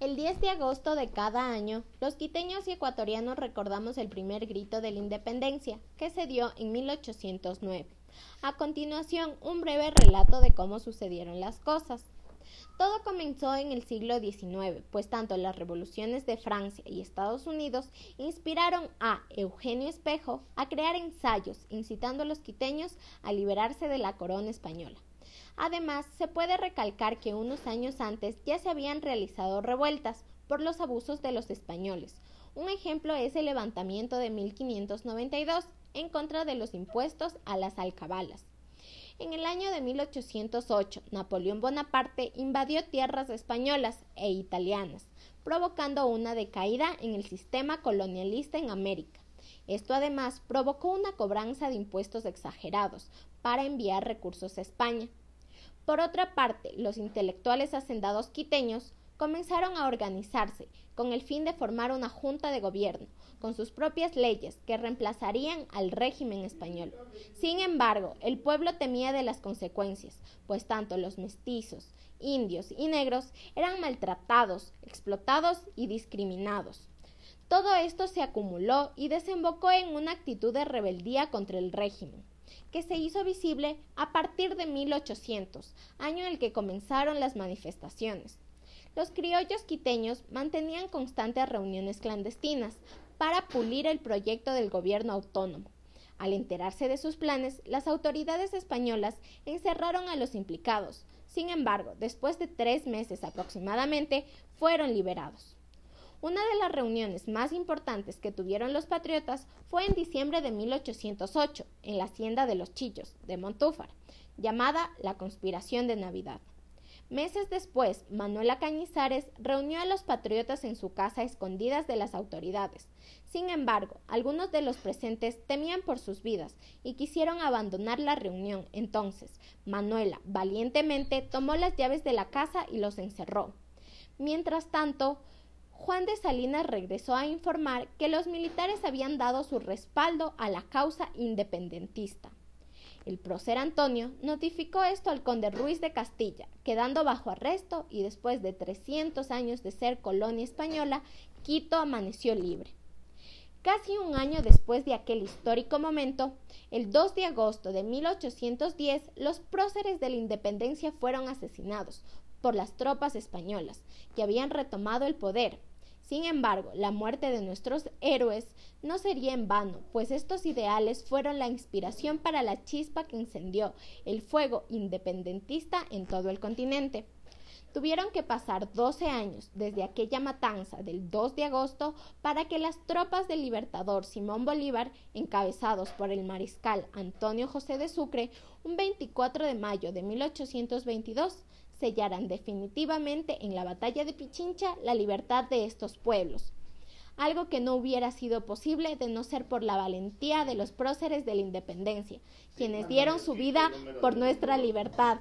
El 10 de agosto de cada año, los quiteños y ecuatorianos recordamos el primer grito de la independencia, que se dio en 1809. A continuación, un breve relato de cómo sucedieron las cosas. Todo comenzó en el siglo XIX, pues tanto las revoluciones de Francia y Estados Unidos inspiraron a Eugenio Espejo a crear ensayos incitando a los quiteños a liberarse de la corona española. Además, se puede recalcar que unos años antes ya se habían realizado revueltas por los abusos de los españoles. Un ejemplo es el levantamiento de 1592 en contra de los impuestos a las alcabalas. En el año de 1808, Napoleón Bonaparte invadió tierras españolas e italianas, provocando una decaída en el sistema colonialista en América. Esto además provocó una cobranza de impuestos exagerados para enviar recursos a España. Por otra parte, los intelectuales hacendados quiteños comenzaron a organizarse con el fin de formar una junta de gobierno con sus propias leyes que reemplazarían al régimen español. Sin embargo, el pueblo temía de las consecuencias, pues tanto los mestizos, indios y negros eran maltratados, explotados y discriminados. Todo esto se acumuló y desembocó en una actitud de rebeldía contra el régimen que se hizo visible a partir de 1800, año en el que comenzaron las manifestaciones. Los criollos quiteños mantenían constantes reuniones clandestinas para pulir el proyecto del gobierno autónomo. Al enterarse de sus planes, las autoridades españolas encerraron a los implicados. Sin embargo, después de tres meses aproximadamente, fueron liberados. Una de las reuniones más importantes que tuvieron los patriotas fue en diciembre de 1808, en la hacienda de los Chillos, de Montúfar, llamada la Conspiración de Navidad. Meses después, Manuela Cañizares reunió a los patriotas en su casa escondidas de las autoridades. Sin embargo, algunos de los presentes temían por sus vidas y quisieron abandonar la reunión. Entonces, Manuela valientemente tomó las llaves de la casa y los encerró. Mientras tanto, Juan de Salinas regresó a informar que los militares habían dado su respaldo a la causa independentista. El prócer Antonio notificó esto al conde Ruiz de Castilla, quedando bajo arresto y después de 300 años de ser colonia española, Quito amaneció libre. Casi un año después de aquel histórico momento, el 2 de agosto de 1810, los próceres de la independencia fueron asesinados por las tropas españolas, que habían retomado el poder sin embargo, la muerte de nuestros héroes no sería en vano, pues estos ideales fueron la inspiración para la chispa que encendió el fuego independentista en todo el continente. Tuvieron que pasar 12 años desde aquella matanza del 2 de agosto para que las tropas del libertador Simón Bolívar, encabezados por el mariscal Antonio José de Sucre, un 24 de mayo de 1822, sellaran definitivamente en la batalla de Pichincha la libertad de estos pueblos, algo que no hubiera sido posible de no ser por la valentía de los próceres de la independencia, quienes dieron su vida por nuestra libertad.